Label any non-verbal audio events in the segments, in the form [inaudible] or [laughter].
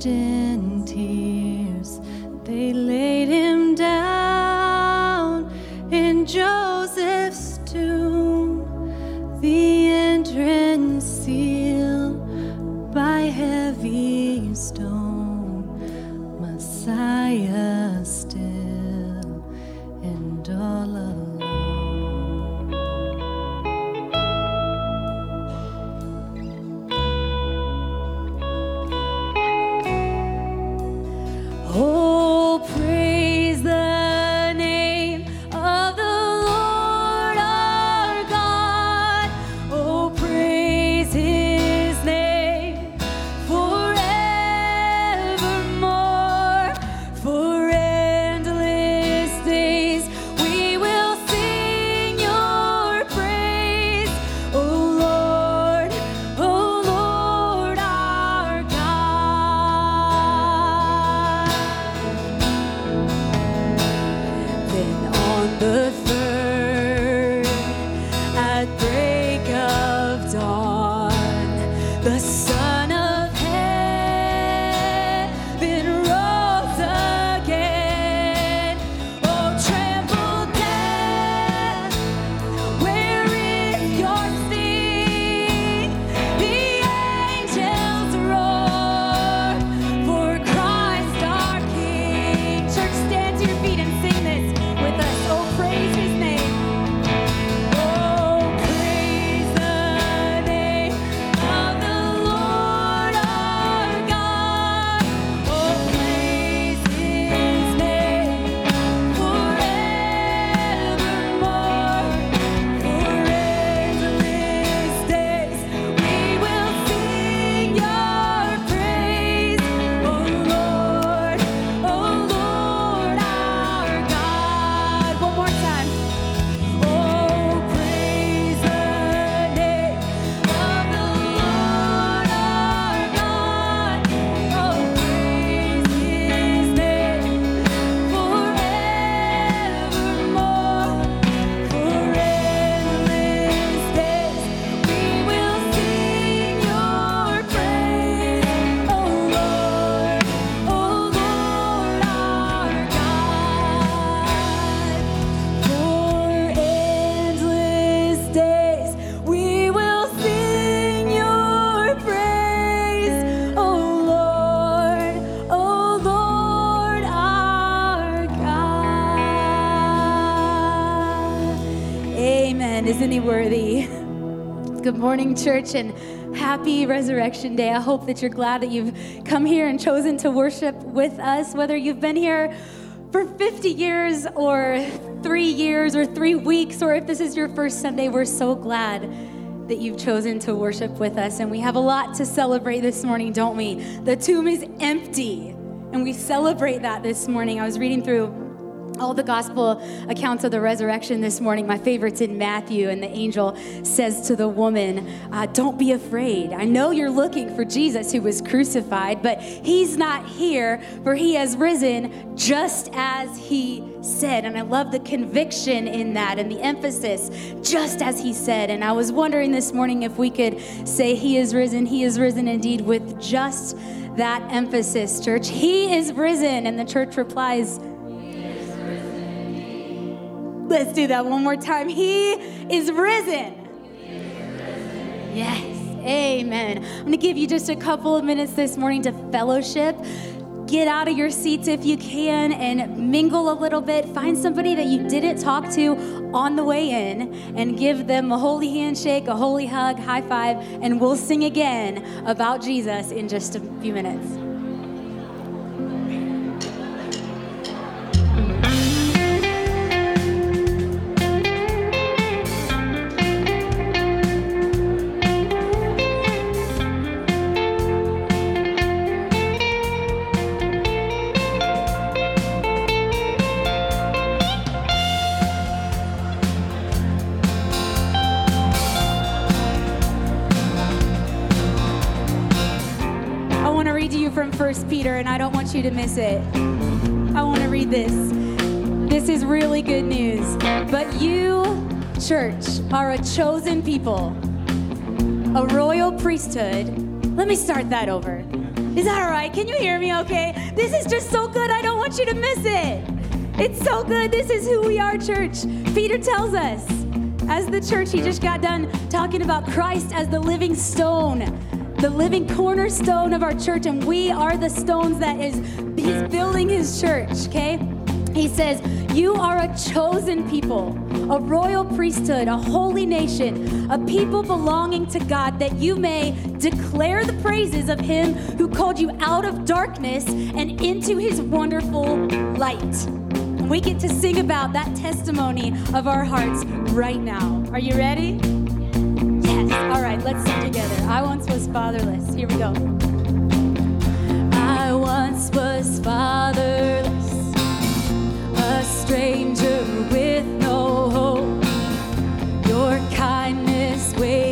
drenched morning, church, and happy Resurrection Day. I hope that you're glad that you've come here and chosen to worship with us, whether you've been here for 50 years or three years or three weeks, or if this is your first Sunday, we're so glad that you've chosen to worship with us. And we have a lot to celebrate this morning, don't we? The tomb is empty, and we celebrate that this morning. I was reading through all the gospel accounts of the resurrection this morning. My favorite's in Matthew, and the angel says to the woman, uh, Don't be afraid. I know you're looking for Jesus who was crucified, but he's not here, for he has risen just as he said. And I love the conviction in that and the emphasis, just as he said. And I was wondering this morning if we could say, He is risen, He is risen indeed, with just that emphasis, church. He is risen. And the church replies, Let's do that one more time. He is risen. Yes. Amen. I'm going to give you just a couple of minutes this morning to fellowship. Get out of your seats if you can and mingle a little bit. Find somebody that you didn't talk to on the way in and give them a holy handshake, a holy hug, high five, and we'll sing again about Jesus in just a few minutes. Want you to miss it. I want to read this. This is really good news. But you, church, are a chosen people, a royal priesthood. Let me start that over. Is that all right? Can you hear me okay? This is just so good. I don't want you to miss it. It's so good. This is who we are, church. Peter tells us, as the church, he just got done talking about Christ as the living stone, the living cornerstone of our church, and we are the stones that is he's building his church, okay? He says, You are a chosen people, a royal priesthood, a holy nation, a people belonging to God, that you may declare the praises of Him who called you out of darkness and into His wonderful light. We get to sing about that testimony of our hearts right now. Are you ready? All right, let's sing together. I once was fatherless. Here we go. I once was fatherless a stranger with no hope. Your kindness wakens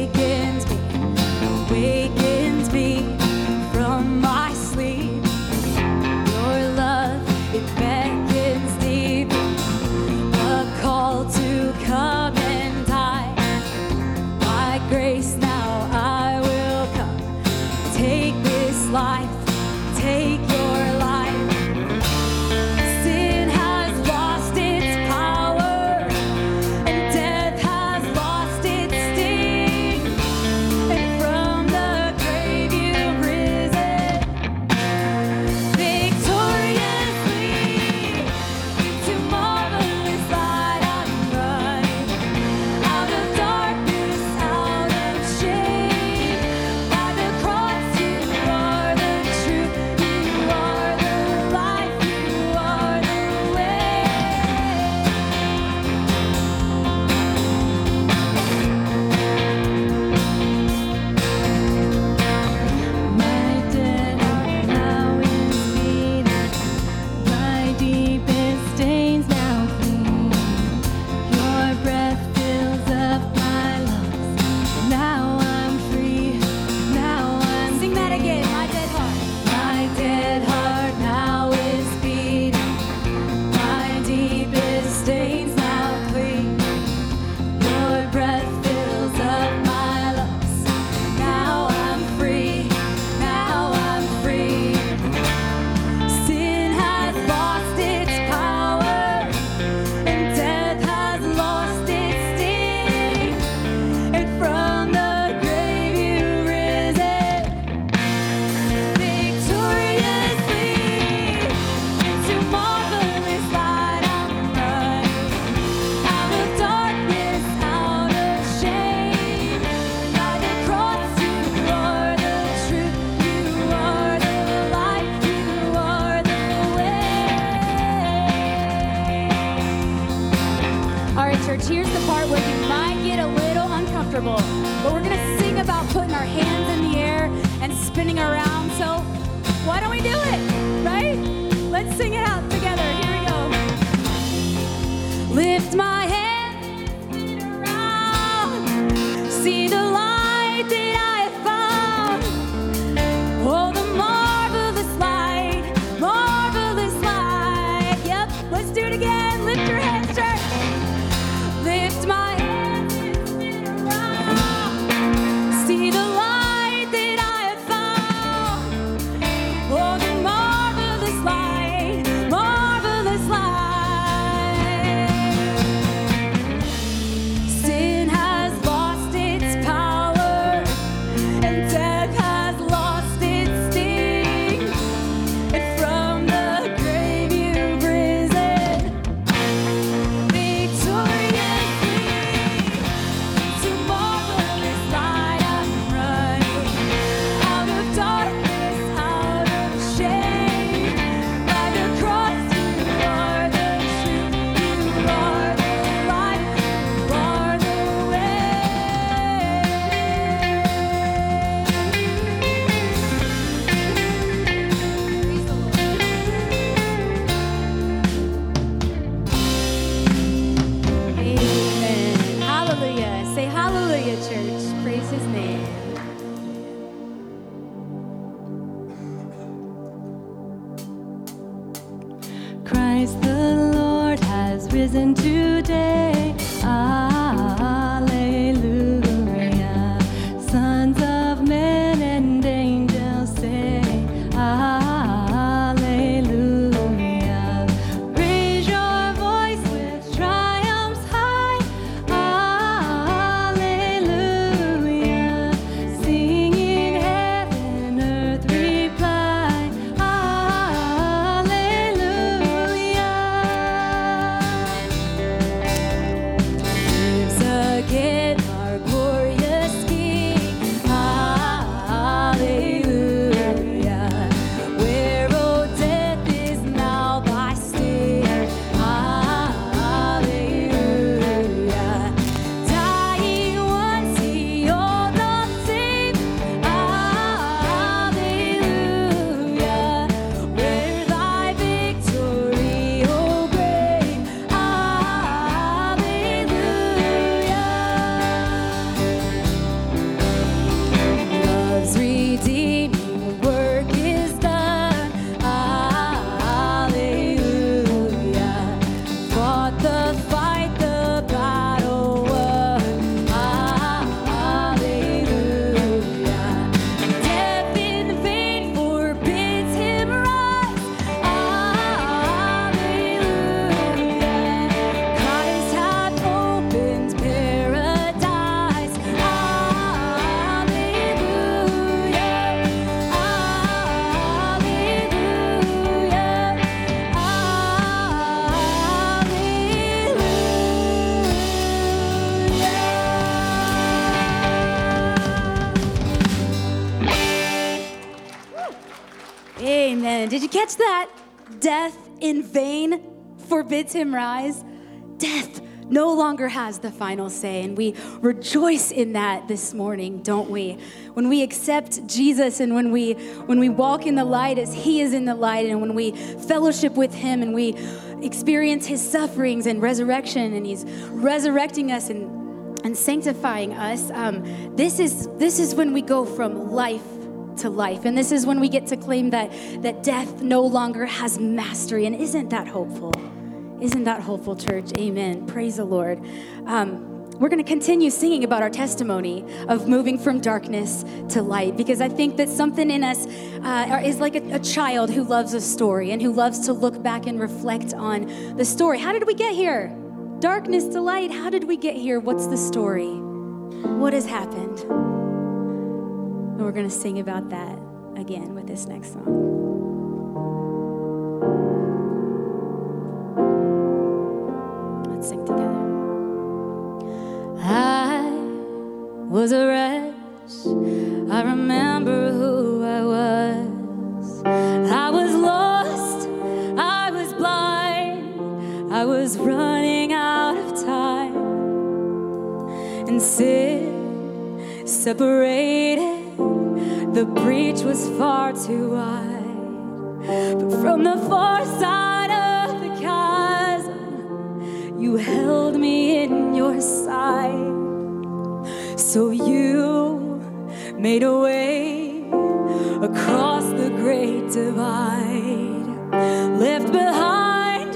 Christ the Lord has risen today. I forbids him rise. Death no longer has the final say. And we rejoice in that this morning, don't we? When we accept Jesus and when we when we walk in the light as he is in the light and when we fellowship with him and we experience his sufferings and resurrection and he's resurrecting us and and sanctifying us um, this is this is when we go from life to life. And this is when we get to claim that, that death no longer has mastery. And isn't that hopeful? Isn't that hopeful, church? Amen. Praise the Lord. Um, we're going to continue singing about our testimony of moving from darkness to light because I think that something in us uh, is like a, a, child who loves a story and who loves to look back and reflect on the story. How did we get here? Darkness to light. How did we get here? What's the story? What has happened? And we're going to sing about that again with this next song. I was a wretch. I remember who I was. I was lost. I was blind. I was running out of time. And sin separated the breach was far too wide. But from the far side you held me in your sight. So you made a way across the great divide, left behind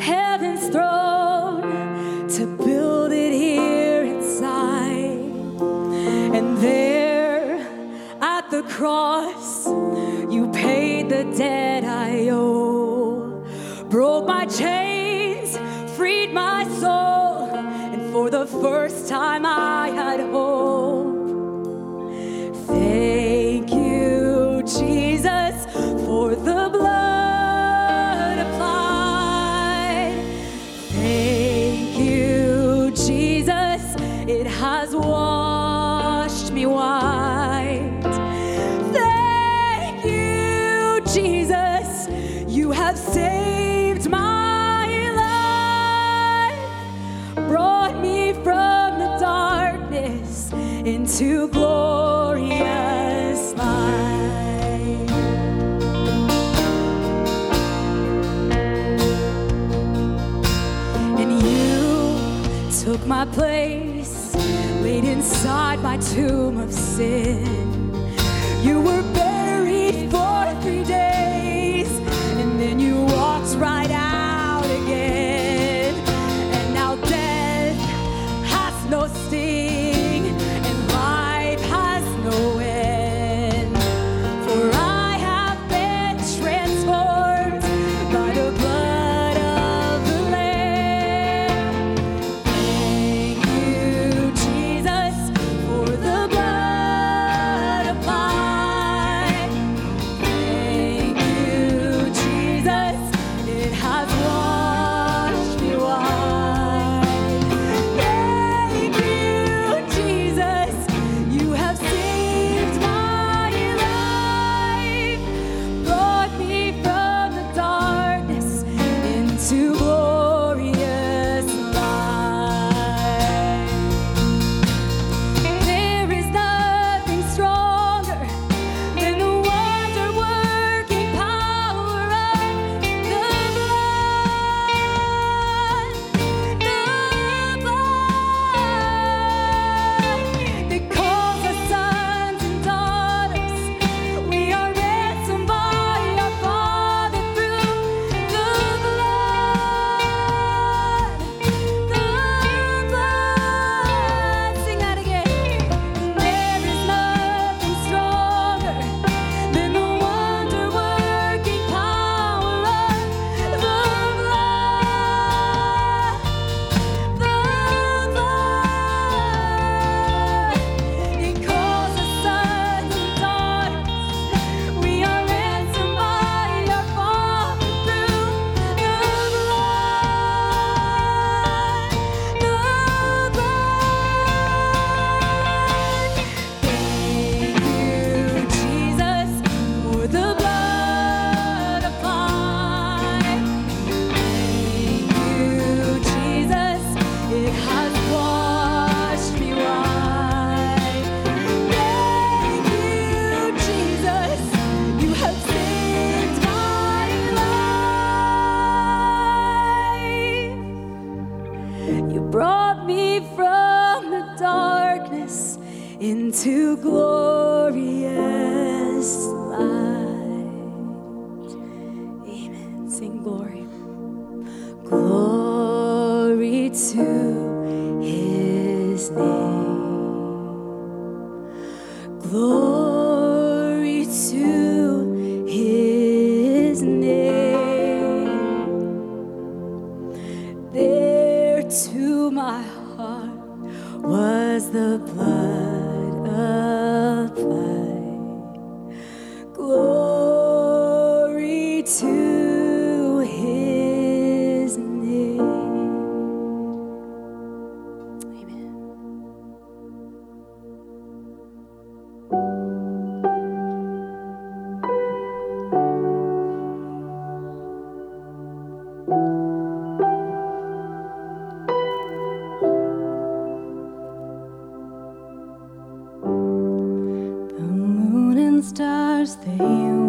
heaven's throne to build it here inside. And there at the cross, you paid the debt I owe. Broke my chains, freed my soul, and for the first time I had hope. Tomb of sin. Stars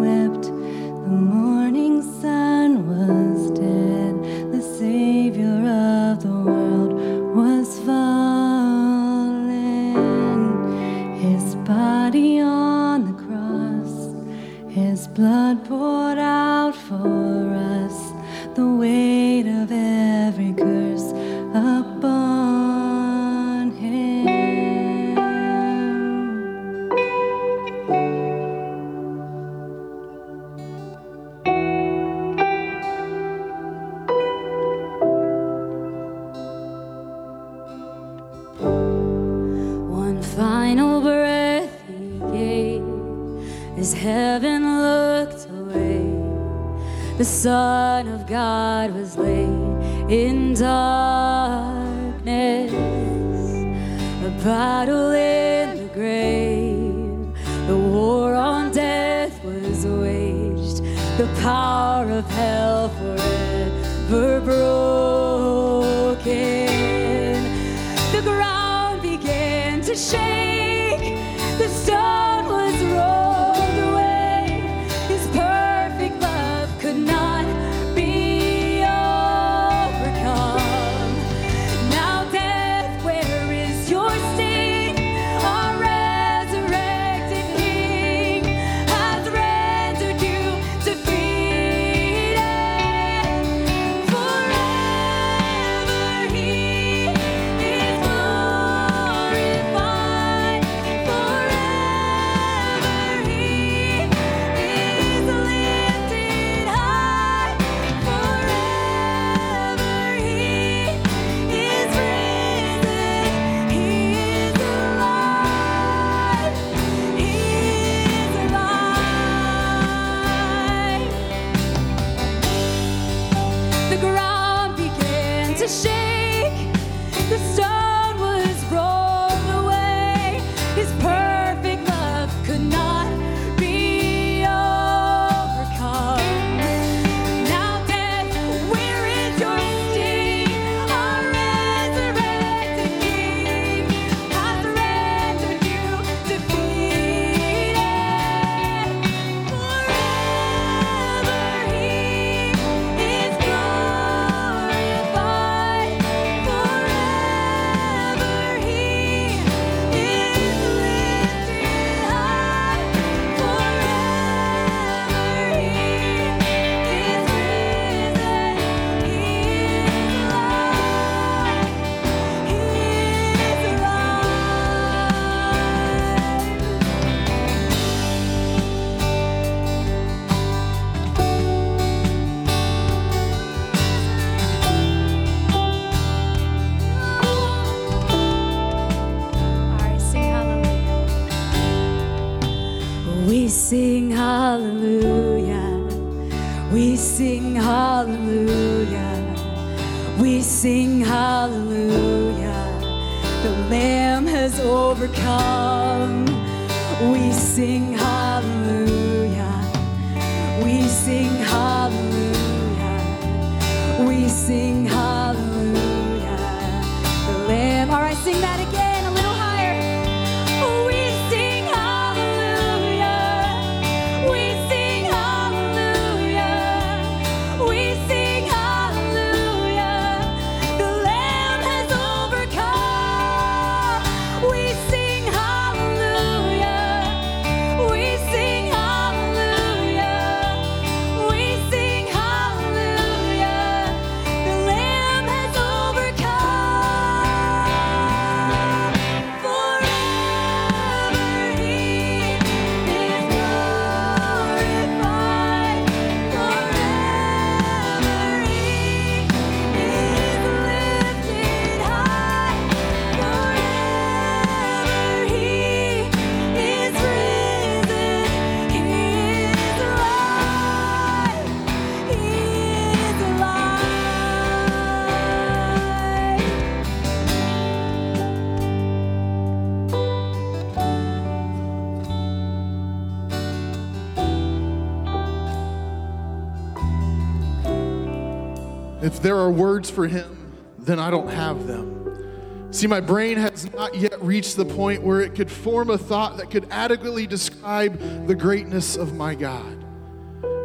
If there are words for him, then I don't have them. See, my brain has not yet reached the point where it could form a thought that could adequately describe the greatness of my God.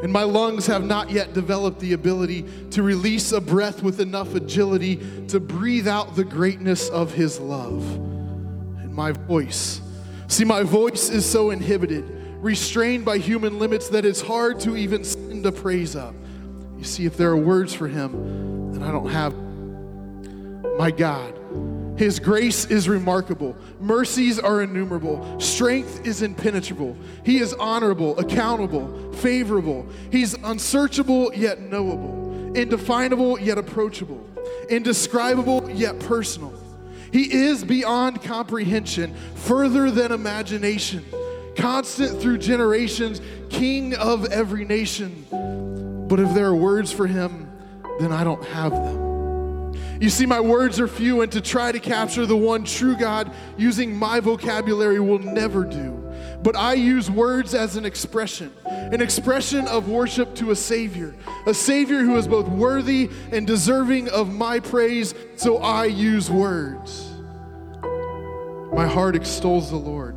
And my lungs have not yet developed the ability to release a breath with enough agility to breathe out the greatness of His love. And my voice, see, my voice is so inhibited, restrained by human limits that it's hard to even send a praise up. You see, if there are words for Him, then I don't have. My God, his grace is remarkable. Mercies are innumerable. Strength is impenetrable. He is honorable, accountable, favorable. He's unsearchable yet knowable, indefinable yet approachable, indescribable yet personal. He is beyond comprehension, further than imagination, constant through generations, king of every nation. But if there are words for him, then I don't have them. You see, my words are few, and to try to capture the one true God using my vocabulary will never do. But I use words as an expression, an expression of worship to a Savior, a Savior who is both worthy and deserving of my praise, so I use words. My heart extols the Lord,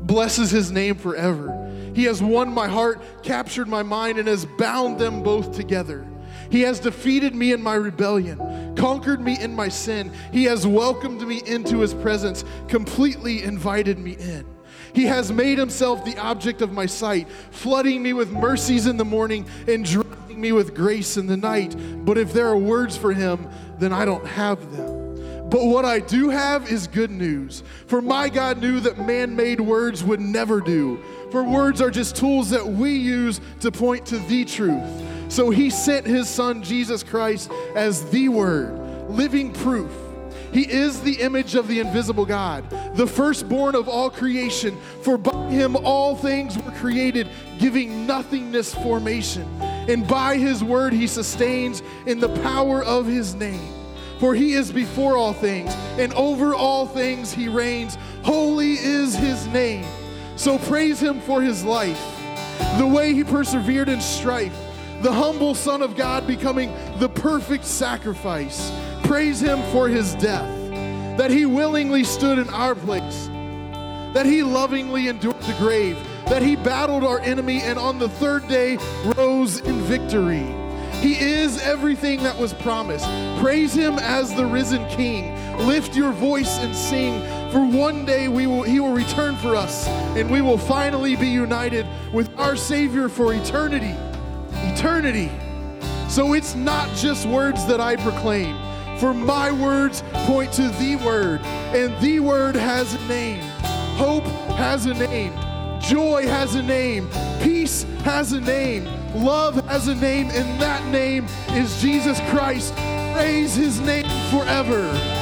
blesses his name forever. He has won my heart, captured my mind, and has bound them both together. He has defeated me in my rebellion, conquered me in my sin. He has welcomed me into his presence, completely invited me in. He has made himself the object of my sight, flooding me with mercies in the morning and drowning me with grace in the night. But if there are words for him, then I don't have them. But what I do have is good news. For my God knew that man made words would never do. For words are just tools that we use to point to the truth. So he sent his son Jesus Christ as the Word, living proof. He is the image of the invisible God, the firstborn of all creation. For by him all things were created, giving nothingness formation. And by his word he sustains in the power of his name. For he is before all things, and over all things he reigns. Holy is his name. So praise him for his life, the way he persevered in strife the humble Son of God becoming the perfect sacrifice. Praise Him for His death, that He willingly stood in our place, that He lovingly endured the grave, that He battled our enemy and on the third day rose in victory. He is everything that was promised. Praise Him as the risen King. Lift your voice and sing, for one day we will, He will return for us, and we will finally be united with our Savior for eternity eternity. So it's not just words that I proclaim, for my words point to the Word, and the Word has a name. Hope has a name. Joy has a name. Peace has a name. Love has a name, and that name is Jesus Christ. Praise his name forever.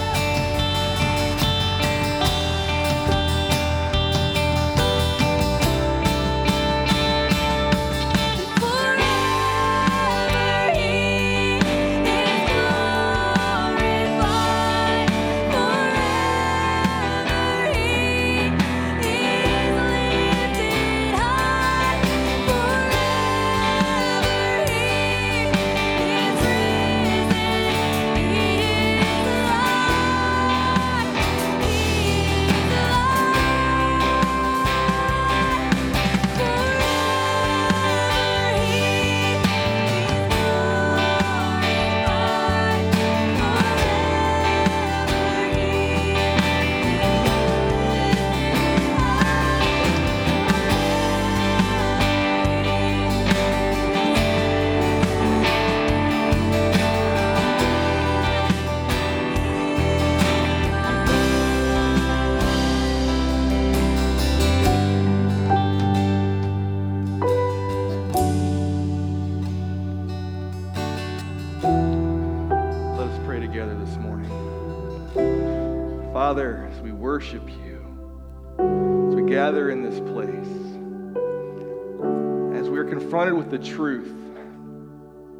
The truth,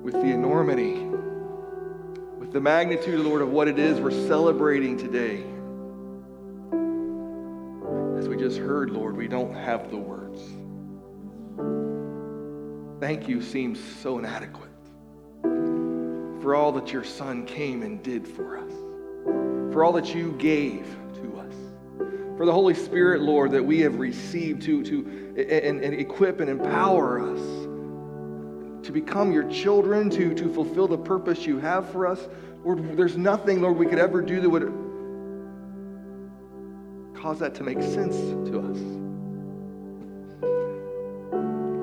with the enormity, with the magnitude, Lord, of what it is we're celebrating today. As we just heard, Lord, we don't have the words. Thank you seems so inadequate. for all that your Son came and did for us, for all that you gave to us, for the Holy Spirit, Lord, that we have received to, to and, and equip and empower us to become your children, to, to fulfill the purpose you have for us. Lord, there's nothing, Lord, we could ever do that would cause that to make sense to us.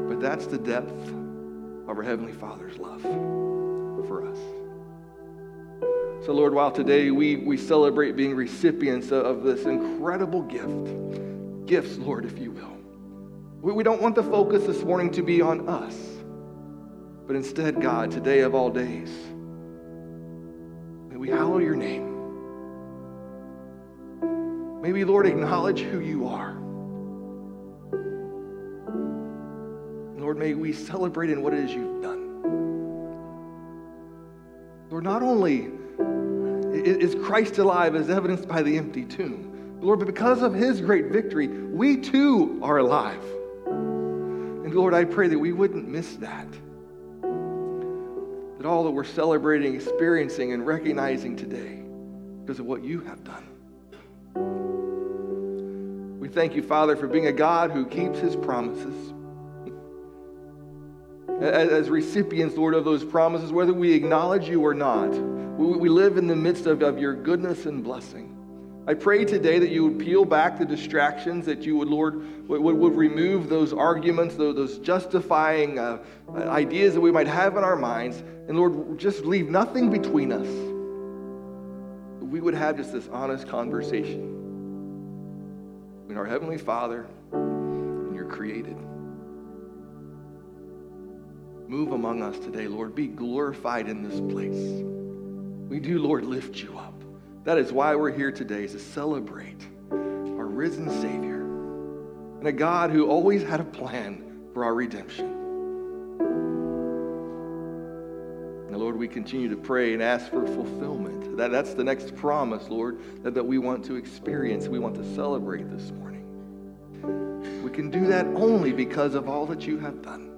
But that's the depth of our Heavenly Father's love for us. So, Lord, while today we, we celebrate being recipients of, this incredible gift, gifts, Lord, if you will, we, we don't want the focus this morning to be on us, but instead, God, today of all days, may we hallow your name. May we, Lord, acknowledge who you are. Lord, may we celebrate in what it is you've done. Lord, not only is Christ alive as evidenced by the empty tomb, Lord, but because of his great victory, we too are alive. And Lord, I pray that we wouldn't miss that. That all that we're celebrating, experiencing, and recognizing today because of what you have done. We thank you, Father, for being a God who keeps his promises as, recipients, Lord, of those promises, whether we acknowledge you or not. We, live in the midst of, of your goodness and blessing. I pray today that you would peel back the distractions, that you would, Lord, would, would remove those arguments, those, those justifying uh, ideas that we might have in our minds, and Lord, just leave nothing between us. We would have just this honest conversation between our Heavenly Father and your created. Move among us today, Lord. Be glorified in this place. We do, Lord, lift you up. That is why we're here today, is to celebrate our risen Savior and a God who always had a plan for our redemption. And Lord, we continue to pray and ask for fulfillment. That, that's the next promise, Lord, that, that we want to experience, we want to celebrate this morning. We can do that only because of all that you have done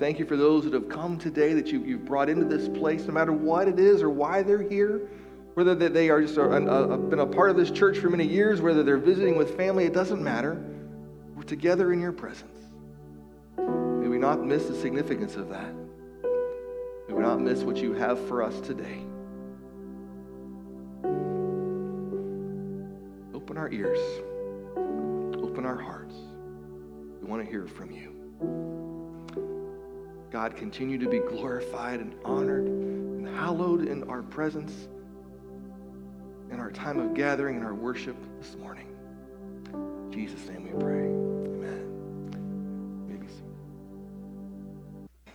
thank you for those that have come today that you, you've brought into this place, no matter what it is or why they're here, whether they are just a, a, been a part of this church for many years, whether they're visiting with family, it doesn't matter. We're together in your presence. May we not miss the significance of that. May we not miss what you have for us today. Open our ears, open our hearts. We want to hear from you. God, continue to be glorified and honored and hallowed in our presence, in our time of gathering and our worship this morning. In Jesus' name we pray. Amen. Maybe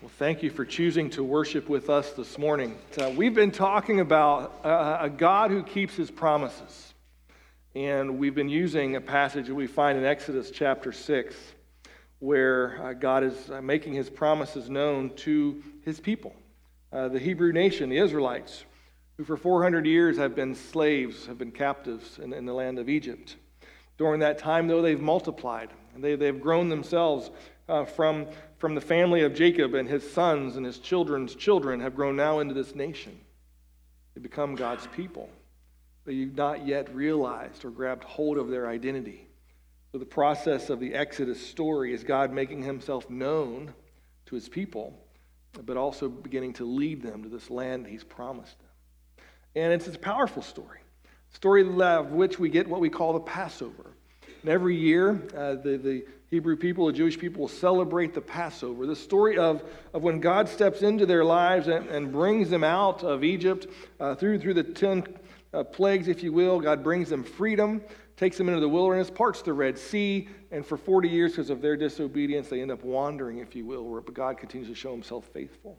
Well, thank you for choosing to worship with us this morning. Uh, we've been talking about uh, a God who keeps his promises. And we've been using a passage that we find in Exodus chapter 6 where uh, God is uh, making his promises known to his people, uh, the Hebrew nation, the Israelites, who for 400 years have been slaves, have been captives in, in the land of Egypt. During that time, though, they've multiplied they, they've grown themselves uh, from, from the family of Jacob and his sons and his children's children have grown now into this nation. They become God's people. But you've not yet realized or grabbed hold of their identity. So, the process of the Exodus story is God making himself known to his people, but also beginning to lead them to this land he's promised them. And it's a powerful story, story of which we get what we call the Passover. And every year, uh, the, the Hebrew people, the Jewish people, will celebrate the Passover, the story of, of when God steps into their lives and, and brings them out of Egypt uh, through, through the ten uh, plagues, if you will. God brings them freedom takes them into the wilderness, parts the Red Sea, and for 40 years, because of their disobedience, they end up wandering, if you will, but God continues to show himself faithful.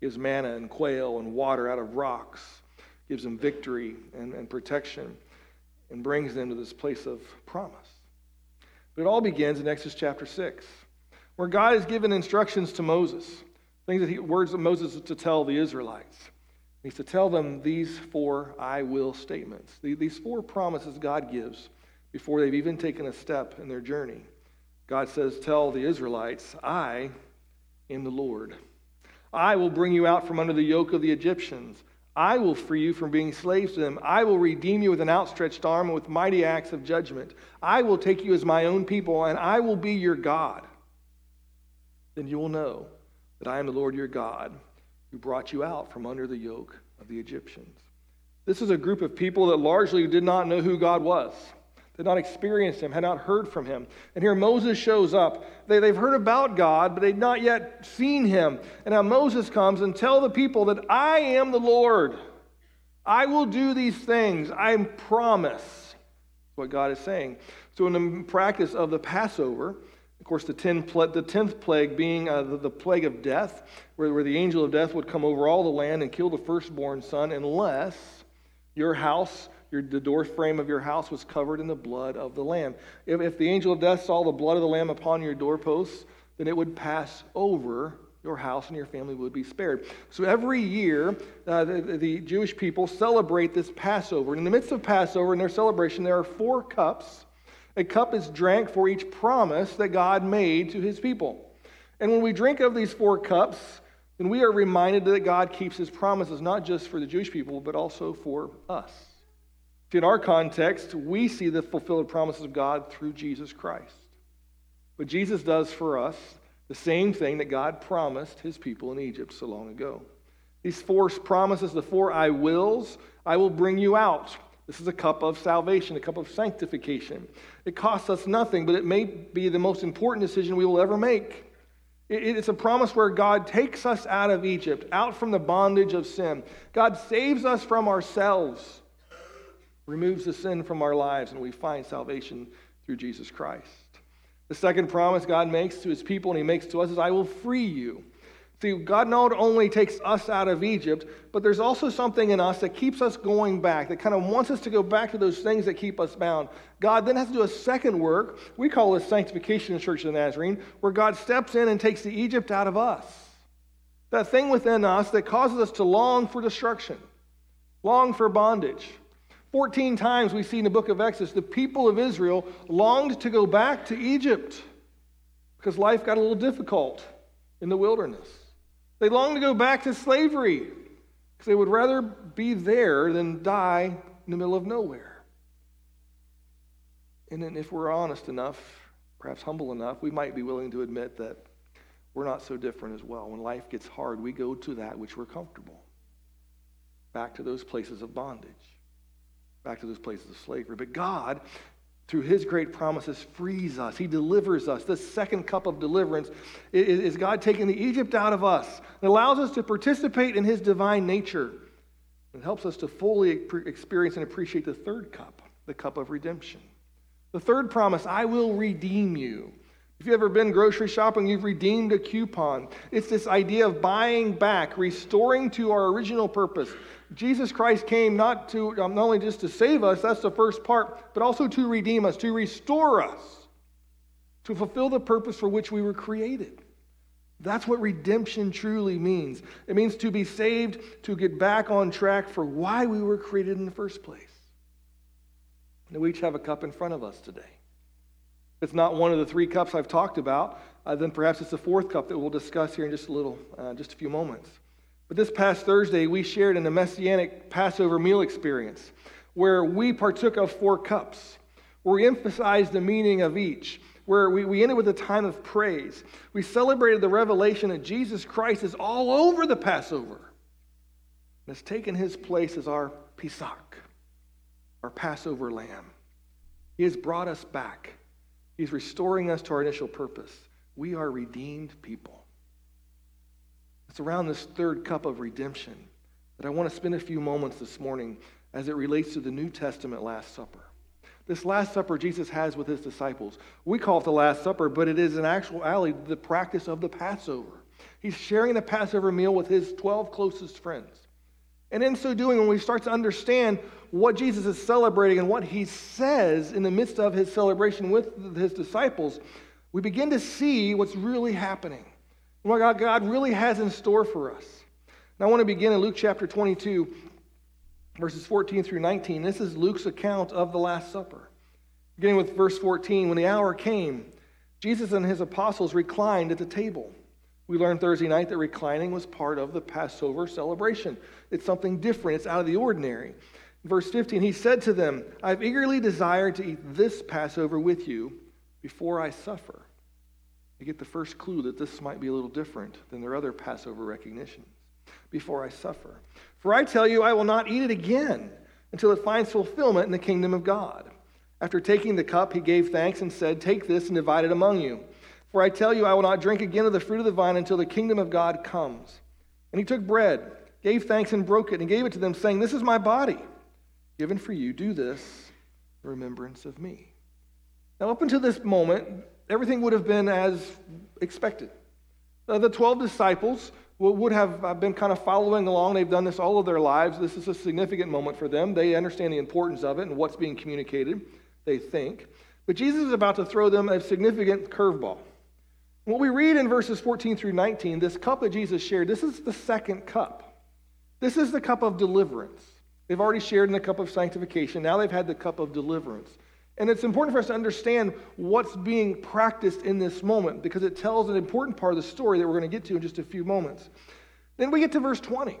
Gives manna and quail and water out of rocks, gives them victory and, and protection, and brings them to this place of promise. But it all begins in Exodus chapter 6, where God has given instructions to Moses, things that he, words of Moses to tell the Israelites. He's to tell them these four I will statements, these four promises God gives before they've even taken a step in their journey. God says, Tell the Israelites, I am the Lord. I will bring you out from under the yoke of the Egyptians. I will free you from being slaves to them. I will redeem you with an outstretched arm and with mighty acts of judgment. I will take you as my own people, and I will be your God. Then you will know that I am the Lord your God who brought you out from under the yoke of the Egyptians. This is a group of people that largely did not know who God was did not experience him, had not heard from him. And here Moses shows up. They, they've heard about God, but they'd not yet seen him. And now Moses comes and tell the people that I am the Lord. I will do these things. I promise. what God is saying. So in the practice of the Passover, course, the, ten, the tenth plague being uh, the, the, plague of death, where, where the angel of death would come over all the land and kill the firstborn son, unless your house your, the door frame of your house was covered in the blood of the Lamb. If, if the angel of death saw the blood of the Lamb upon your doorposts, then it would pass over your house and your family would be spared. So every year, uh, the, the, Jewish people celebrate this Passover. And in the midst of Passover, in their celebration, there are four cups. A cup is drank for each promise that God made to his people. And when we drink of these four cups, then we are reminded that God keeps his promises, not just for the Jewish people, but also for us. In our context, we see the fulfilled promises of God through Jesus Christ. But Jesus does for us the same thing that God promised his people in Egypt so long ago. These four promises, the four I wills, I will bring you out. This is a cup of salvation, a cup of sanctification. It costs us nothing, but it may be the most important decision we will ever make. It's a promise where God takes us out of Egypt, out from the bondage of sin. God saves us from ourselves removes the sin from our lives, and we find salvation through Jesus Christ. The second promise God makes to his people and he makes to us is, I will free you. See, God not only takes us out of Egypt, but there's also something in us that keeps us going back, that kind of wants us to go back to those things that keep us bound. God then has to do a second work. We call this sanctification in the Church of the Nazarene, where God steps in and takes the Egypt out of us. That thing within us that causes us to long for destruction, long for bondage. 14 times we see in the book of Exodus the people of Israel longed to go back to Egypt because life got a little difficult in the wilderness. They long to go back to slavery because they would rather be there than die in the middle of nowhere. And then, if we're honest enough, perhaps humble enough, we might be willing to admit that we're not so different as well. When life gets hard, we go to that which we're comfortable, back to those places of bondage back to those places of slavery. But God, through his great promises, frees us. He delivers us. This second cup of deliverance is God taking the Egypt out of us and allows us to participate in his divine nature. It helps us to fully experience and appreciate the third cup, the cup of redemption. The third promise, I will redeem you. If you've ever been grocery shopping, you've redeemed a coupon. It's this idea of buying back, restoring to our original purpose. Jesus Christ came not to um, not only just to save us, that's the first part, but also to redeem us, to restore us, to fulfill the purpose for which we were created. That's what redemption truly means. It means to be saved, to get back on track for why we were created in the first place. And we each have a cup in front of us today. If it's not one of the three cups I've talked about, uh, then perhaps it's the fourth cup that we'll discuss here in just a little, uh, just a few moments. But this past Thursday, we shared in a messianic Passover meal experience where we partook of four cups, where we emphasized the meaning of each, where we, we ended with a time of praise. We celebrated the revelation that Jesus Christ is all over the Passover and has taken his place as our Pesach, our Passover lamb. He has brought us back. He's restoring us to our initial purpose. We are redeemed people. It's around this third cup of redemption that I want to spend a few moments this morning as it relates to the New Testament Last Supper. This Last Supper Jesus has with his disciples. We call it the Last Supper, but it is an in actuality the practice of the Passover. He's sharing the Passover meal with his 12 closest friends. And in so doing, when we start to understand what Jesus is celebrating and what he says in the midst of his celebration with his disciples, we begin to see what's really happening what God, God really has in store for us. Now, I want to begin in Luke chapter 22, verses 14 through 19. This is Luke's account of the Last Supper. Beginning with verse 14, when the hour came, Jesus and his apostles reclined at the table. We learned Thursday night that reclining was part of the Passover celebration. It's something different, it's out of the ordinary. Verse 15, he said to them, I've eagerly desired to eat this Passover with you before I suffer. You get the first clue that this might be a little different than their other Passover recognitions. Before I suffer. For I tell you, I will not eat it again until it finds fulfillment in the kingdom of God. After taking the cup, he gave thanks and said, Take this and divide it among you. For I tell you, I will not drink again of the fruit of the vine until the kingdom of God comes. And he took bread, gave thanks, and broke it, and gave it to them, saying, This is my body, given for you. Do this in remembrance of me. Now, up until this moment, everything would have been as expected. Uh, the 12 disciples would have uh, been kind of following along. They've done this all of their lives. This is a significant moment for them. They understand the importance of it and what's being communicated, they think. But Jesus is about to throw them a significant curveball. What we read in verses 14 through 19, this cup that Jesus shared, this is the second cup. This is the cup of deliverance. They've already shared in the cup of sanctification. Now they've had the cup of deliverance. And it's important for us to understand what's being practiced in this moment because it tells an important part of the story that we're going to get to in just a few moments. Then we get to verse 20.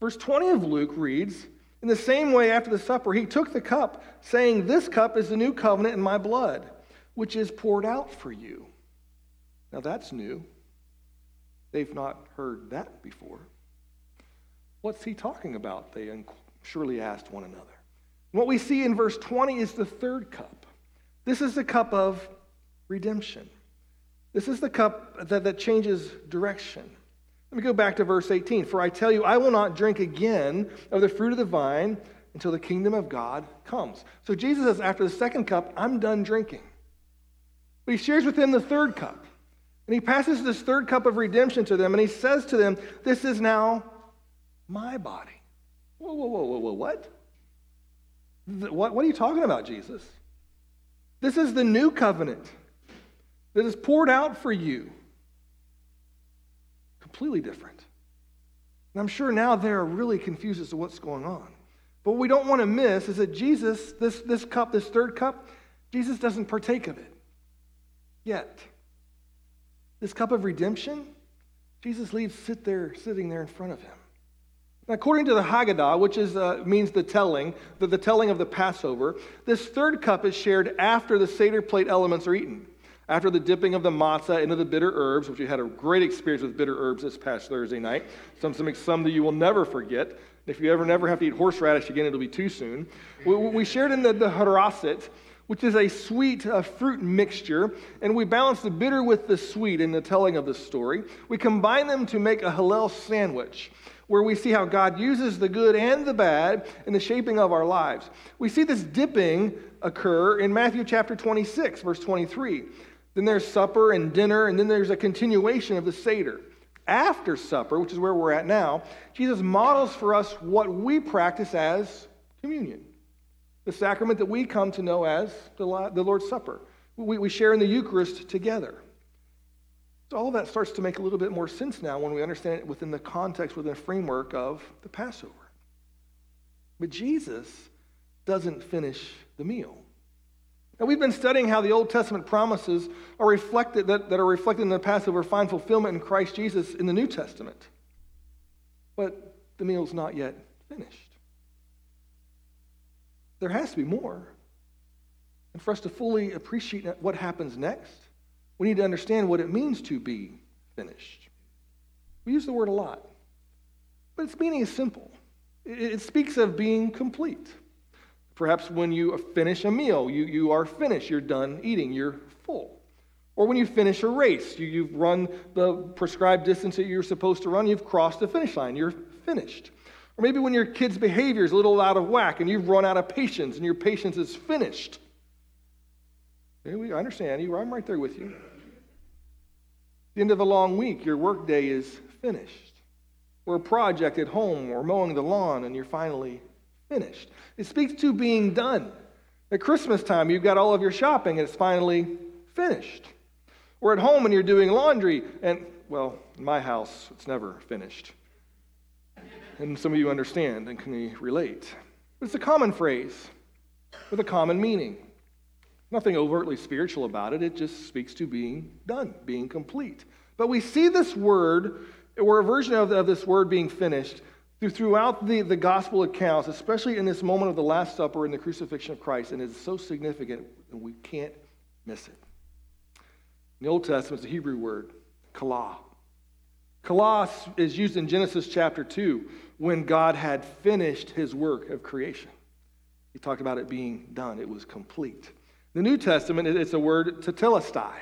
Verse 20 of Luke reads In the same way, after the supper, he took the cup, saying, This cup is the new covenant in my blood, which is poured out for you. Now that's new. They've not heard that before. What's he talking about? They surely asked one another. What we see in verse 20 is the third cup. This is the cup of redemption. This is the cup that, that changes direction. Let me go back to verse 18. For I tell you, I will not drink again of the fruit of the vine until the kingdom of God comes. So Jesus says, after the second cup, I'm done drinking. But he shares with them the third cup. And he passes this third cup of redemption to them, and he says to them, This is now my body. Whoa, whoa, whoa, whoa, whoa, what? What, what are you talking about, Jesus? This is the new covenant that is poured out for you. Completely different. And I'm sure now they're really confused as to what's going on. But what we don't want to miss is that Jesus, this, this cup, this third cup, Jesus doesn't partake of it yet. This cup of redemption, Jesus leaves sit there, sitting there in front of him. According to the Haggadah, which is, uh, means the telling, the, the telling of the Passover, this third cup is shared after the Seder plate elements are eaten. After the dipping of the matzah into the bitter herbs, which we had a great experience with bitter herbs this past Thursday night, some, some, some that you will never forget. If you ever never have to eat horseradish again, it'll be too soon. We, we shared in the, the which is a sweet uh, fruit mixture, and we balance the bitter with the sweet in the telling of the story. We combine them to make a Hillel sandwich, where we see how God uses the good and the bad in the shaping of our lives. We see this dipping occur in Matthew chapter 26, verse 23. Then there's supper and dinner, and then there's a continuation of the Seder. After supper, which is where we're at now, Jesus models for us what we practice as communion the sacrament that we come to know as the Lord's Supper. We, we share in the Eucharist together. So all of that starts to make a little bit more sense now when we understand it within the context, within the framework of the Passover. But Jesus doesn't finish the meal. Now we've been studying how the Old Testament promises are reflected that, that are reflected in the Passover find fulfillment in Christ Jesus in the New Testament. But the meal's not yet finished. There has to be more. And for us to fully appreciate what happens next, we need to understand what it means to be finished. We use the word a lot, but its meaning is simple. It, speaks of being complete. Perhaps when you finish a meal, you, you are finished, you're done eating, you're full. Or when you finish a race, you, you've run the prescribed distance that you're supposed to run, you've crossed the finish line, you're finished. Or maybe when your kid's behavior is a little out of whack and you've run out of patience and your patience is finished. I understand you. I'm right there with you. The end of a long week, your workday is finished. Or a project at home or mowing the lawn and you're finally finished. It speaks to being done. At Christmas time, you've got all of your shopping and it's finally finished. Or at home and you're doing laundry and, well, in my house, it's never finished and some of you understand and can relate. It's a common phrase with a common meaning. Nothing overtly spiritual about it, it just speaks to being done, being complete. But we see this word, or a version of, of this word being finished, throughout the, the gospel accounts, especially in this moment of the Last Supper and the crucifixion of Christ, and it's so significant, and we can't miss it. In the Old Testament, it's a Hebrew word, kalah. Kalah is used in Genesis chapter 2 when God had finished his work of creation. He talked about it being done, it was complete. The New Testament, it's a word tetelestai.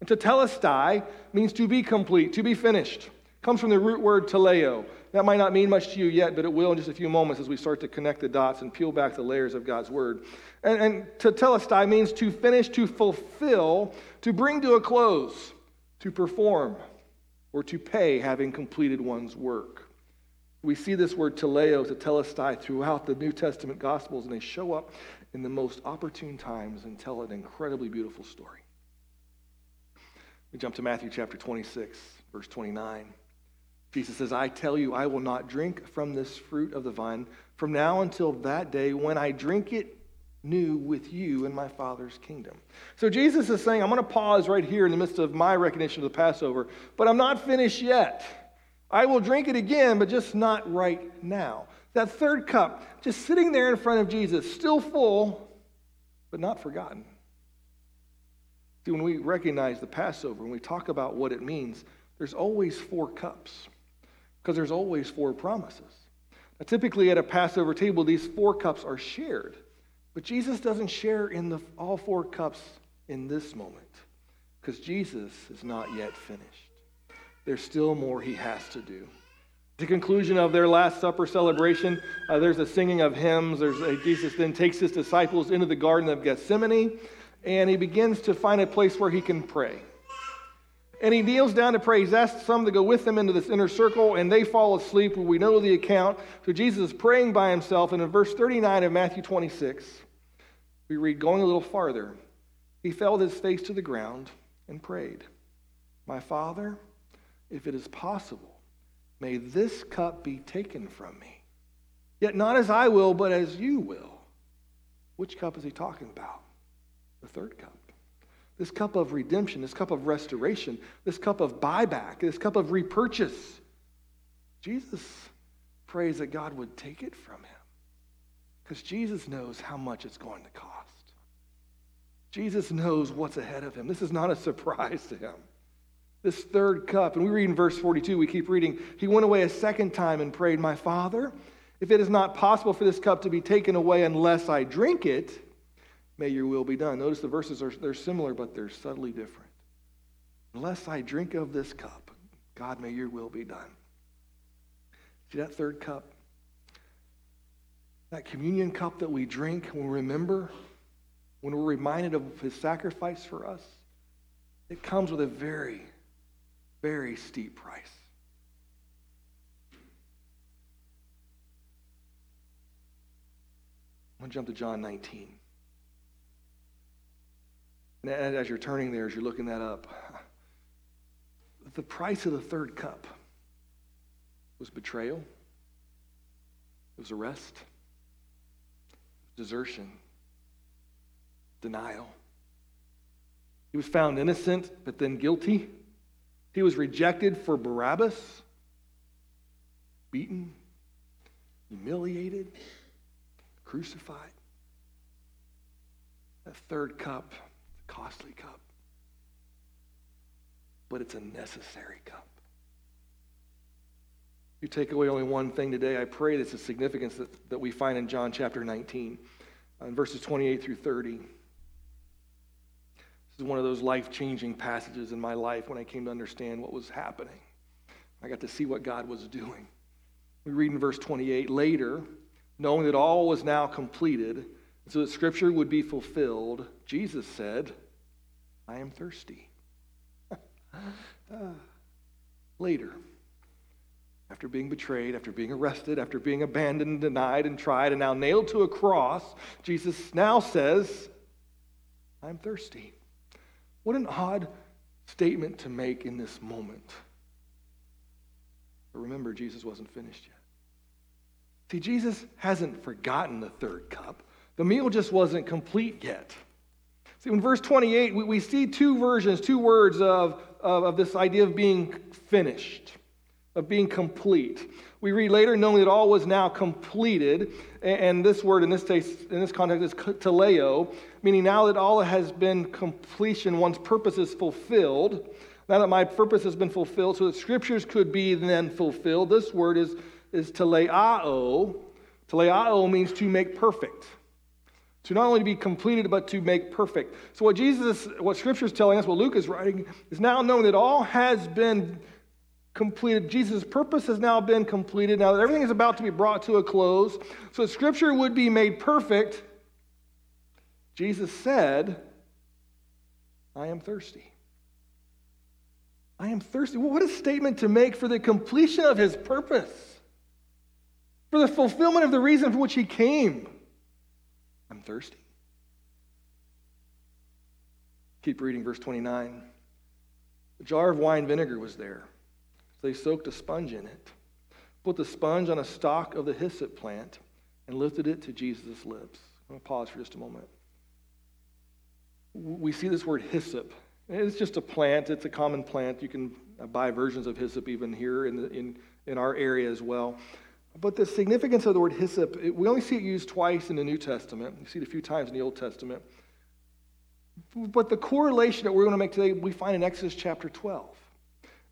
And tetelestai means to be complete, to be finished. It comes from the root word teleo. That might not mean much to you yet, but it will in just a few moments as we start to connect the dots and peel back the layers of God's word. And, and tetelestai means to finish, to fulfill, to bring to a close, to perform, or to pay having completed one's work. We see this word teleo, tetelestai, throughout the New Testament Gospels, and they show up in the most opportune times and tell an incredibly beautiful story. We jump to Matthew chapter 26, verse 29. Jesus says, I tell you, I will not drink from this fruit of the vine from now until that day when I drink it new with you in my Father's kingdom. So Jesus is saying, I'm going to pause right here in the midst of my recognition of the Passover, but I'm not finished yet. I will drink it again, but just not right now. That third cup, just sitting there in front of Jesus, still full, but not forgotten. See, when we recognize the Passover, when we talk about what it means, there's always four cups because there's always four promises. Now, typically at a Passover table, these four cups are shared, but Jesus doesn't share in the, all four cups in this moment because Jesus is not yet finished there's still more he has to do. The conclusion of their Last Supper celebration, uh, there's a singing of hymns. There's a, Jesus then takes his disciples into the Garden of Gethsemane, and he begins to find a place where he can pray. And he kneels down to pray. He's asked some to go with him into this inner circle, and they fall asleep. We know the account. So Jesus is praying by himself. And in verse 39 of Matthew 26, we read, going a little farther, he fell his face to the ground and prayed, My Father, if it is possible, may this cup be taken from me. Yet not as I will, but as you will. Which cup is he talking about? The third cup. This cup of redemption, this cup of restoration, this cup of buyback, this cup of repurchase. Jesus prays that God would take it from him because Jesus knows how much it's going to cost. Jesus knows what's ahead of him. This is not a surprise to him this third cup. And we read in verse 42, we keep reading, he went away a second time and prayed, My Father, if it is not possible for this cup to be taken away unless I drink it, may your will be done. Notice the verses are they're similar, but they're subtly different. Unless I drink of this cup, God, may your will be done. See that third cup? That communion cup that we drink when we remember, when we're reminded of his sacrifice for us, it comes with a very very steep price. I'm going to jump to John 19. And as you're turning there, as you're looking that up, the price of the third cup was betrayal, it was arrest, desertion, denial. He was found innocent, but then guilty. He was rejected for Barabbas, beaten, humiliated, crucified. That third cup, a costly cup, but it's a necessary cup. You take away only one thing today. I pray that's the significance that, that we find in John chapter 19, uh, in verses 28 through 30. This is one of those life changing passages in my life when I came to understand what was happening. I got to see what God was doing. We read in verse 28 later, knowing that all was now completed, so that scripture would be fulfilled, Jesus said, I am thirsty. [laughs] later, after being betrayed, after being arrested, after being abandoned, denied, and tried, and now nailed to a cross, Jesus now says, I'm thirsty. What an odd statement to make in this moment. But remember, Jesus wasn't finished yet. See, Jesus hasn't forgotten the third cup. The meal just wasn't complete yet. See, in verse 28, we, we see two versions, two words of, of, of this idea of being finished, of being complete. We read later, knowing that all was now completed, and this word in this case, in this context, is teleo, meaning now that all has been completion, one's purpose is fulfilled. Now that my purpose has been fulfilled, so that scriptures could be then fulfilled. This word is, is teleao. Teleao means to make perfect. To not only be completed, but to make perfect. So what Jesus, what scripture is telling us, what Luke is writing, is now knowing that all has been completed. Jesus' purpose has now been completed. Now that everything is about to be brought to a close, so Scripture would be made perfect, Jesus said, I am thirsty. I am thirsty. Well, what a statement to make for the completion of his purpose, for the fulfillment of the reason for which he came. I'm thirsty. Keep reading verse 29. A jar of wine vinegar was there. They soaked a sponge in it, put the sponge on a stalk of the hyssop plant, and lifted it to Jesus' lips. I'm going to pause for just a moment. We see this word hyssop. It's just a plant, it's a common plant. You can buy versions of hyssop even here in, the, in, in our area as well. But the significance of the word hyssop, it, we only see it used twice in the New Testament. You see it a few times in the Old Testament. But the correlation that we're going to make today, we find in Exodus chapter 12.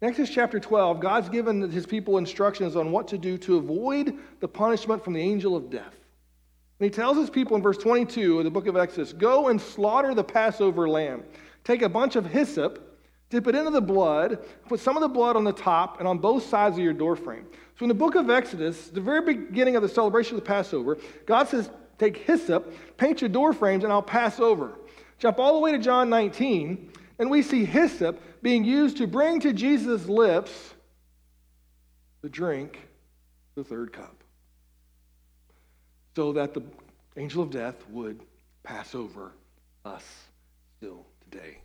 In Exodus chapter 12, God's given his people instructions on what to do to avoid the punishment from the angel of death. And he tells his people in verse 22 of the book of Exodus go and slaughter the Passover lamb. Take a bunch of hyssop, dip it into the blood, put some of the blood on the top and on both sides of your doorframe. So in the book of Exodus, the very beginning of the celebration of the Passover, God says, Take hyssop, paint your doorframes, and I'll pass over. Jump all the way to John 19, and we see hyssop being used to bring to Jesus' lips the drink, the third cup, so that the angel of death would pass over us still today.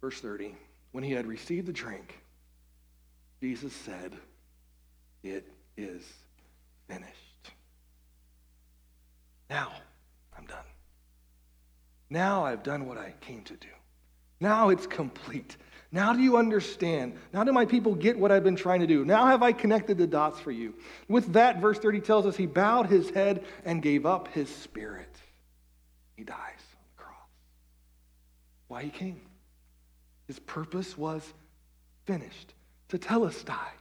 Verse 30 When he had received the drink, Jesus said, It is finished. Now, I'm done. Now I've done what I came to do. Now it's complete. Now do you understand? Now do my people get what I've been trying to do? Now have I connected the dots for you? With that, verse 30 tells us he bowed his head and gave up his spirit. He dies on the cross. Why he came? His purpose was finished to tell us die.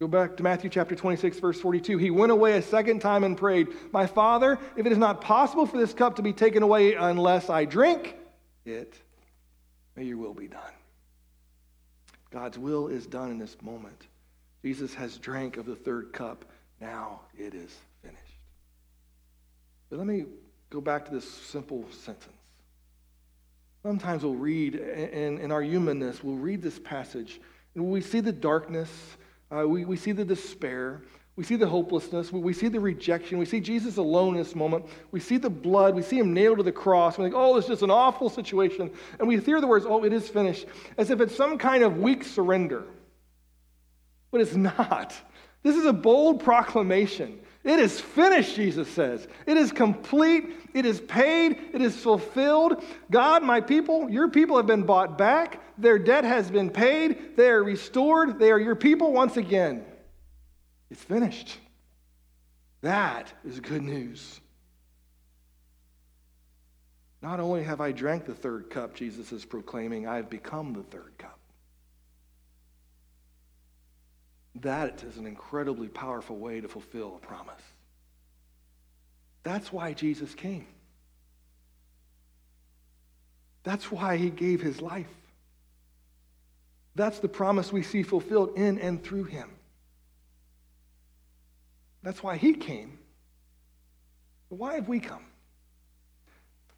Go back to Matthew chapter 26, verse 42. He went away a second time and prayed, My Father, if it is not possible for this cup to be taken away unless I drink it, may your will be done. God's will is done in this moment. Jesus has drank of the third cup. Now it is finished. But let me go back to this simple sentence. Sometimes we'll read, in, in our humanness, we'll read this passage, and we see the darkness uh, we, we see the despair. We see the hopelessness. We, we see the rejection. We see Jesus alone in this moment. We see the blood. We see him nailed to the cross. We think, oh, this is just an awful situation. And we hear the words, oh, it is finished, as if it's some kind of weak surrender. But it's not. This is a bold proclamation. It is finished, Jesus says. It is complete. It is paid. It is fulfilled. God, my people, your people have been bought back. Their debt has been paid. They are restored. They are your people once again. It's finished. That is good news. Not only have I drank the third cup, Jesus is proclaiming, I have become the third cup. That is an incredibly powerful way to fulfill a promise. That's why Jesus came. That's why he gave his life. That's the promise we see fulfilled in and through him. That's why he came. But why have we come?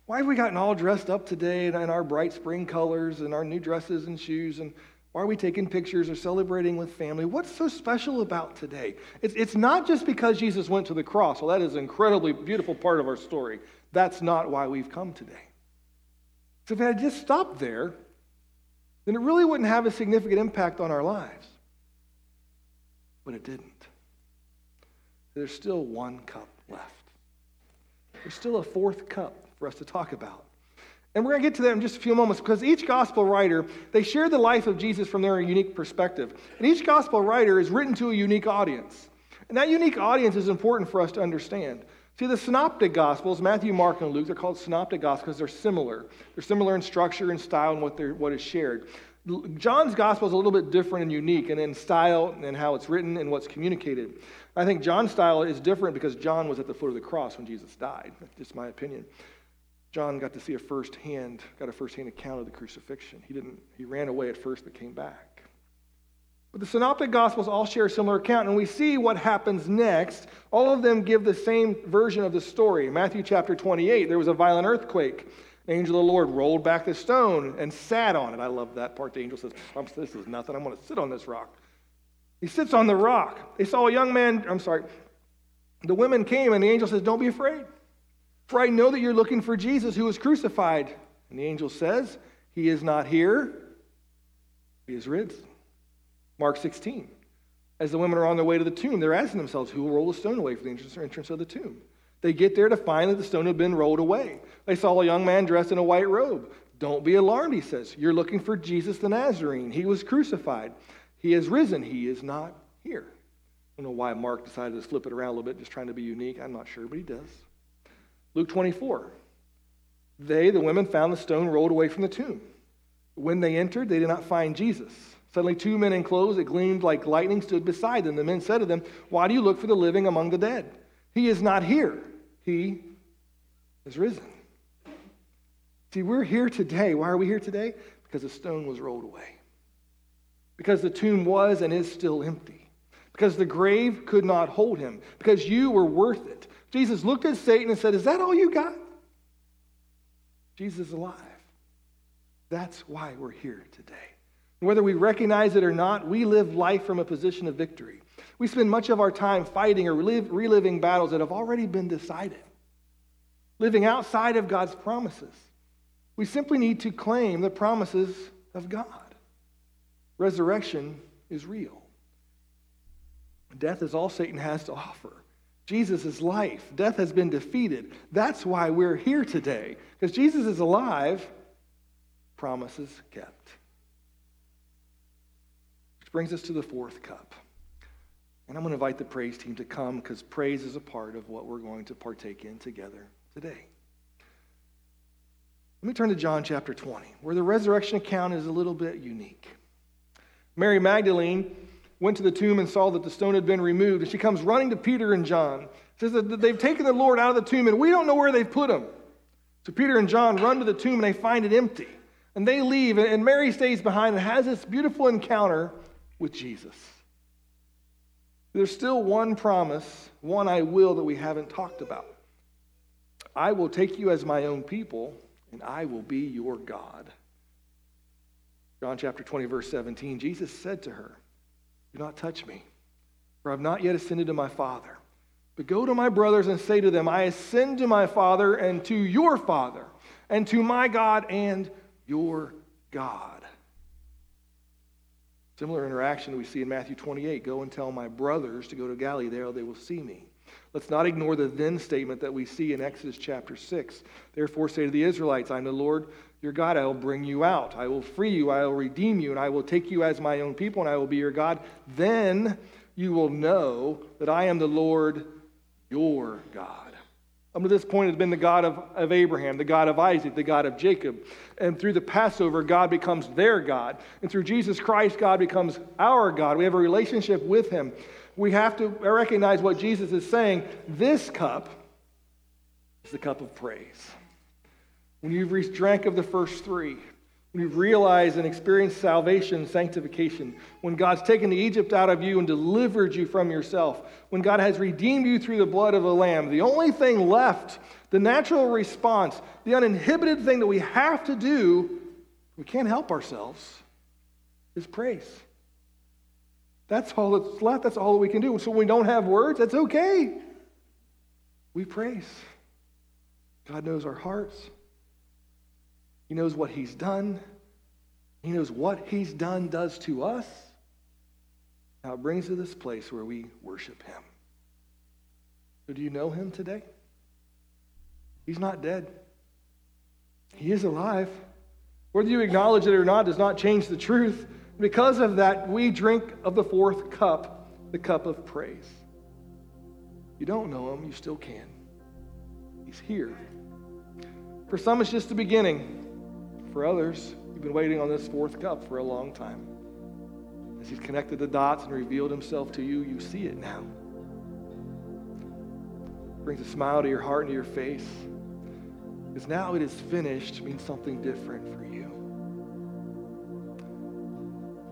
Why have we gotten all dressed up today in our bright spring colors and our new dresses and shoes and why are we taking pictures or celebrating with family? What's so special about today? It's, it's not just because Jesus went to the cross. Well, that is an incredibly beautiful part of our story. That's not why we've come today. So if it had just stopped there, then it really wouldn't have a significant impact on our lives. But it didn't. There's still one cup left. There's still a fourth cup for us to talk about. And we're going to get to that in just a few moments because each gospel writer, they share the life of Jesus from their unique perspective. And each gospel writer is written to a unique audience. And that unique audience is important for us to understand. See, the synoptic gospels, Matthew, Mark, and Luke, they're called synoptic gospels because they're similar. They're similar in structure and style and what, what is shared. John's gospel is a little bit different and unique and in style and how it's written and what's communicated. I think John's style is different because John was at the foot of the cross when Jesus died. That's just my opinion. John got to see a first-hand, got a first-hand account of the crucifixion. He didn't, he ran away at first but came back. But the synoptic gospels all share a similar account, and we see what happens next. All of them give the same version of the story. Matthew chapter 28, there was a violent earthquake. The angel of the Lord rolled back the stone and sat on it. I love that part. The angel says, This is nothing. I'm going to sit on this rock. He sits on the rock. They saw a young man, I'm sorry. The women came, and the angel says, Don't be afraid. For I know that you're looking for Jesus who was crucified. And the angel says, He is not here, He is risen. Mark 16. As the women are on their way to the tomb, they're asking themselves, Who will roll the stone away for the entrance of the tomb? They get there to find that the stone had been rolled away. They saw a young man dressed in a white robe. Don't be alarmed, he says. You're looking for Jesus the Nazarene. He was crucified. He has risen. He is not here. I don't know why Mark decided to flip it around a little bit, just trying to be unique. I'm not sure, but he does. Luke 24. They, the women, found the stone rolled away from the tomb. When they entered, they did not find Jesus. Suddenly, two men in clothes that gleamed like lightning stood beside them. The men said to them, Why do you look for the living among the dead? He is not here. He is risen. See, we're here today. Why are we here today? Because the stone was rolled away. Because the tomb was and is still empty. Because the grave could not hold him. Because you were worth it. Jesus looked at Satan and said, Is that all you got? Jesus is alive. That's why we're here today. whether we recognize it or not, we live life from a position of victory. We spend much of our time fighting or reliving battles that have already been decided, living outside of God's promises. We simply need to claim the promises of God. Resurrection is real. Death is all Satan has to offer. Jesus is life. Death has been defeated. That's why we're here today. Because Jesus is alive, promises kept. Which brings us to the fourth cup. And I'm going to invite the praise team to come because praise is a part of what we're going to partake in together today. Let me turn to John chapter 20, where the resurrection account is a little bit unique. Mary Magdalene went to the tomb and saw that the stone had been removed, and she comes running to Peter and John. Says that they've taken the Lord out of the tomb, and we don't know where they've put him. So Peter and John run to the tomb, and they find it empty. And they leave, and Mary stays behind and has this beautiful encounter with Jesus. There's still one promise, one I will that we haven't talked about. I will take you as my own people, and I will be your God. John chapter 20, verse 17, Jesus said to her, Do not touch me, for I have not yet ascended to my Father. But go to my brothers and say to them, I ascend to my Father and to your Father, and to my God and your God. Similar interaction we see in Matthew 28 Go and tell my brothers to go to Galilee, there they will see me. Let's not ignore the then statement that we see in Exodus chapter 6. Therefore, say to the Israelites, I'm the Lord your God. I will bring you out. I will free you. I will redeem you. And I will take you as my own people, and I will be your God. Then you will know that I am the Lord your God. Up to this point, has been the God of, of Abraham, the God of Isaac, the God of Jacob. And through the Passover, God becomes their God. And through Jesus Christ, God becomes our God. We have a relationship with Him. We have to recognize what Jesus is saying. This cup is the cup of praise. When you've drank of the first three, when you've realized and experienced salvation, sanctification, when God's taken the Egypt out of you and delivered you from yourself, when God has redeemed you through the blood of the lamb, the only thing left, the natural response, the uninhibited thing that we have to do, we can't help ourselves, is praise. That's all that's left. That's all we can do. So when we don't have words, that's okay. We praise. God knows our hearts. He knows what he's done. He knows what he's done does to us. Now it brings us to this place where we worship him. So do you know him today? He's not dead. He is alive. Whether you acknowledge it or not does not change the truth. Because of that, we drink of the fourth cup, the cup of praise. You don't know him, you still can. He's here. For some, it's just the beginning. For others, you've been waiting on this fourth cup for a long time. As he's connected the dots and revealed himself to you, you see it now. It Brings a smile to your heart and to your face. Because now it is finished means something different for you.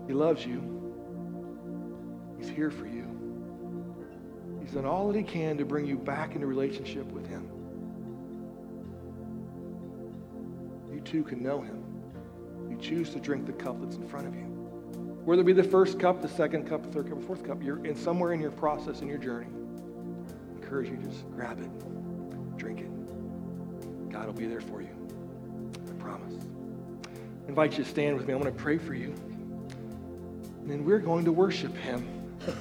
He loves you. He's here for you. He's done all that he can to bring you back into relationship with him. You too can know him. You choose to drink the cup that's in front of you. Whether it be the first cup, the second cup, the third cup, the fourth cup, you're in somewhere in your process, in your journey. I encourage you to just grab it, drink it. God will be there for you. I promise. I invite you to stand with me. I want to pray for you. And then we're going to worship him. [laughs]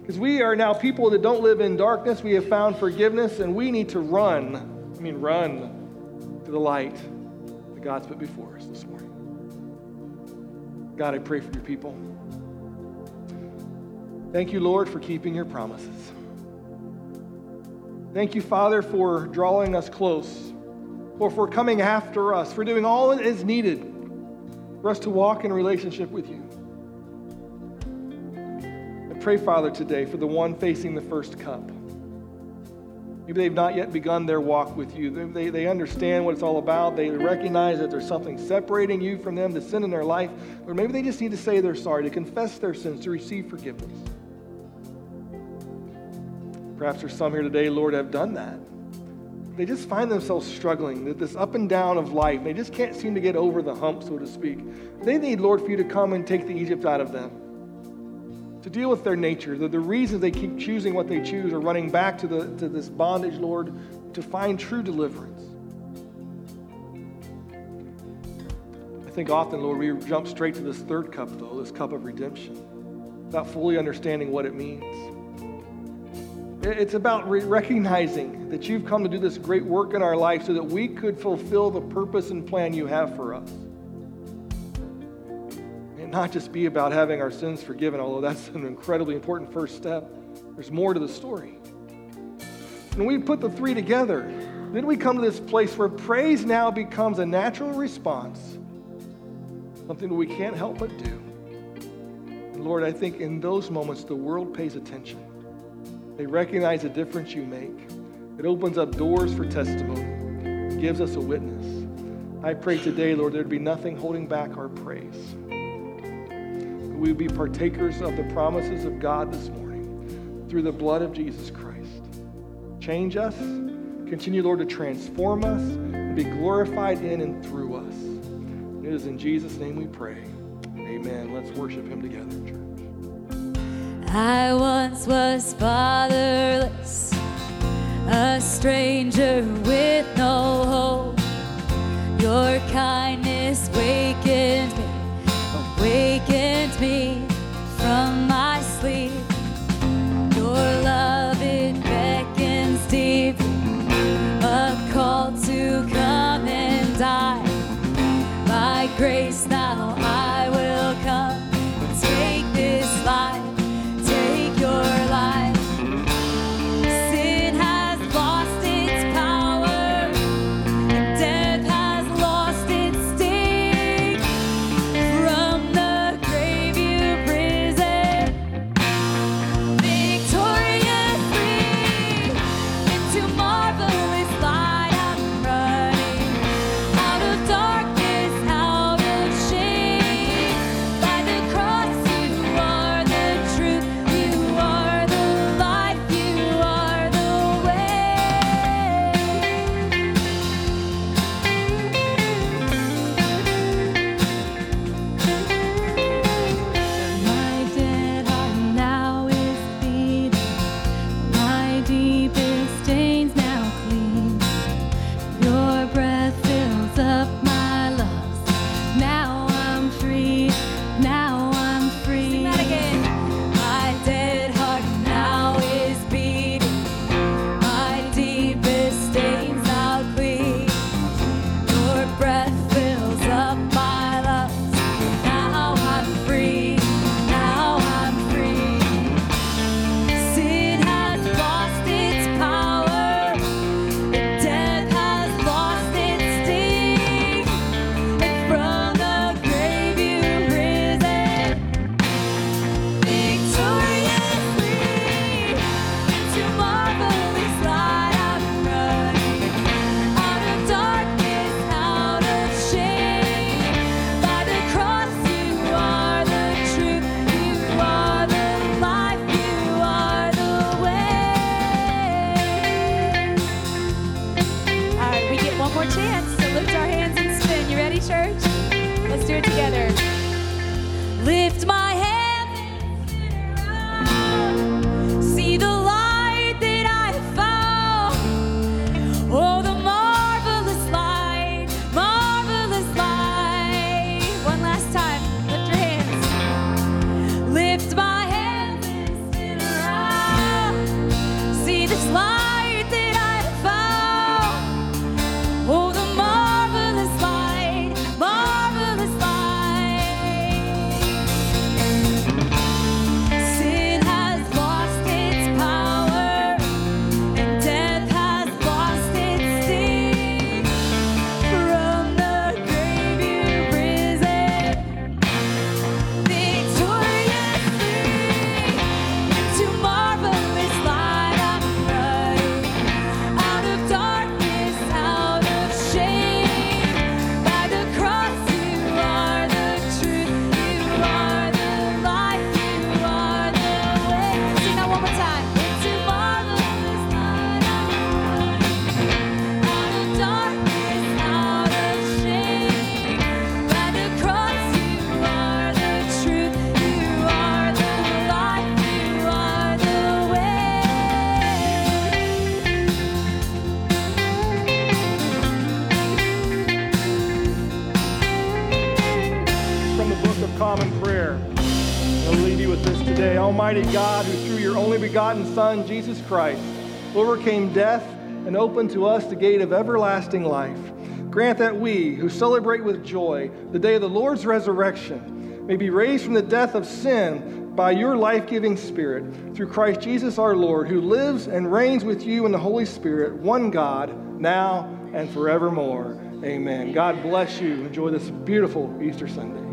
Because we are now people that don't live in darkness. We have found forgiveness, and we need to run. I mean, run to the light that God's put before us this morning. God, I pray for your people. Thank you, Lord, for keeping your promises. Thank you, Father, for drawing us close, or for coming after us, for doing all that is needed for us to walk in relationship with you. I pray, Father, today for the one facing the first cup. Maybe they've not yet begun their walk with you. They, they understand what it's all about. They recognize that there's something separating you from them, the sin in their life. Or maybe they just need to say they're sorry, to confess their sins, to receive forgiveness. Perhaps there's some here today, Lord, have done that. They just find themselves struggling, this up and down of life. They just can't seem to get over the hump, so to speak. They need, Lord, for you to come and take the Egypt out of them to deal with their nature, the, the reasons they keep choosing what they choose or running back to, the, to this bondage, Lord, to find true deliverance. I think often, Lord, we jump straight to this third cup, though, this cup of redemption, without fully understanding what it means. It's about re- recognizing that you've come to do this great work in our life so that we could fulfill the purpose and plan you have for us not just be about having our sins forgiven, although that's an incredibly important first step. There's more to the story. When we put the three together, then we come to this place where praise now becomes a natural response, something that we can't help but do. And Lord, I think in those moments the world pays attention. They recognize the difference you make. It opens up doors for testimony, gives us a witness. I pray today, Lord, there'd be nothing holding back our praise we be partakers of the promises of God this morning through the blood of Jesus Christ. Change us, continue, Lord, to transform us, and be glorified in and through us. It is in Jesus' name we pray. Amen. Let's worship Him together, church. I once was fatherless, a stranger with no hope. Your kindness wakened me awakened me from my sleep. Your love, it beckons deep, a call to come and die. By grace now Son, Jesus Christ, overcame death and opened to us the gate of everlasting life, grant that we, who celebrate with joy the day of the Lord's resurrection, may be raised from the death of sin by your life giving Spirit, through Christ Jesus our Lord, who lives and reigns with you in the Holy Spirit, one God, now and forevermore. Amen. God bless you. Enjoy this beautiful Easter Sunday.